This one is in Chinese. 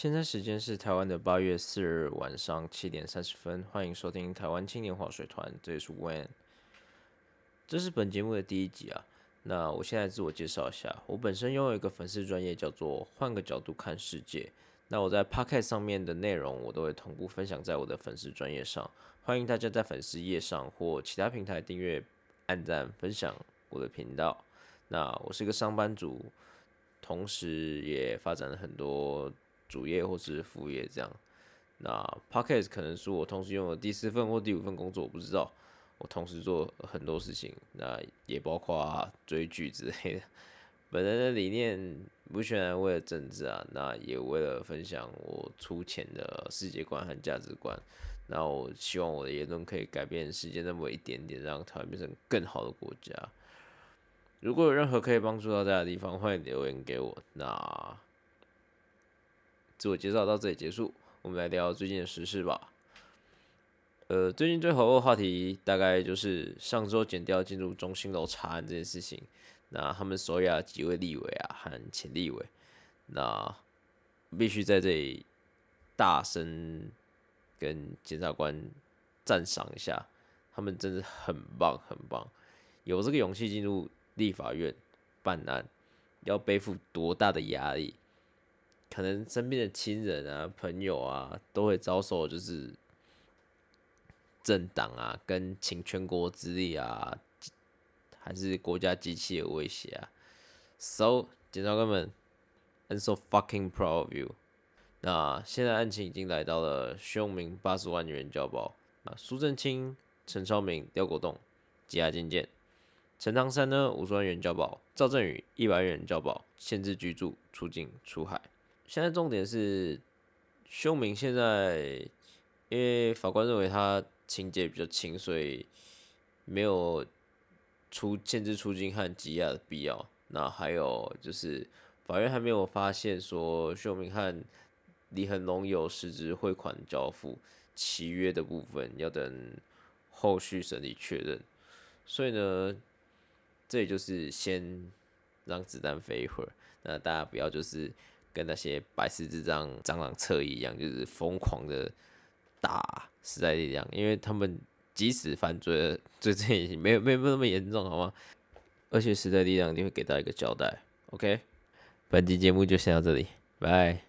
现在时间是台湾的八月四日晚上七点三十分，欢迎收听台湾青年划水团，这里是 When，这是本节目的第一集啊。那我现在自我介绍一下，我本身拥有一个粉丝专业叫做换个角度看世界。那我在 Podcast 上面的内容，我都会同步分享在我的粉丝专业上，欢迎大家在粉丝页上或其他平台订阅、按赞、分享我的频道。那我是一个上班族，同时也发展了很多。主业或是副业这样，那 podcast 可能是我同时拥有第四份或第五份工作，我不知道。我同时做很多事情，那也包括追剧之类的。本人的理念不全然为了政治啊，那也为了分享我粗浅的世界观和价值观。那我希望我的言论可以改变世界那么一点点，让台湾变成更好的国家。如果有任何可以帮助到大家的地方，欢迎留言给我。那。自我介绍到这里结束，我们来聊最近的时事吧。呃，最近最火的话题大概就是上周剪掉进入中心楼查案这件事情。那他们所有几位立委啊和前立委，那必须在这里大声跟检察官赞赏一下，他们真的很棒很棒，有这个勇气进入立法院办案，要背负多大的压力？可能身边的亲人啊、朋友啊，都会遭受就是政党啊跟请全国之力啊，还是国家机器的威胁啊。So，检察官们，I'm so fucking proud of you。那现在案情已经来到了徐永明八十万元交保，啊，苏正清、陈超明、刁国栋羁押禁见，陈唐山呢五十万元交保，赵振宇一百元交保，限制居住、出境、出海。现在重点是，秀明现在因为法官认为他情节比较轻，所以没有出限制出境和羁押的必要。那还有就是法院还没有发现说秀明和李恒龙有实质汇款交付契约的部分，要等后续审理确认。所以呢，这也就是先让子弹飞一会儿。那大家不要就是。跟那些白十字章蟑螂侧翼一样，就是疯狂的打时代力量，因为他们即使犯罪了，罪证已经没有没有那么严重，好吗？而且时代力量一定会给到一个交代。OK，本期节目就先到这里，拜。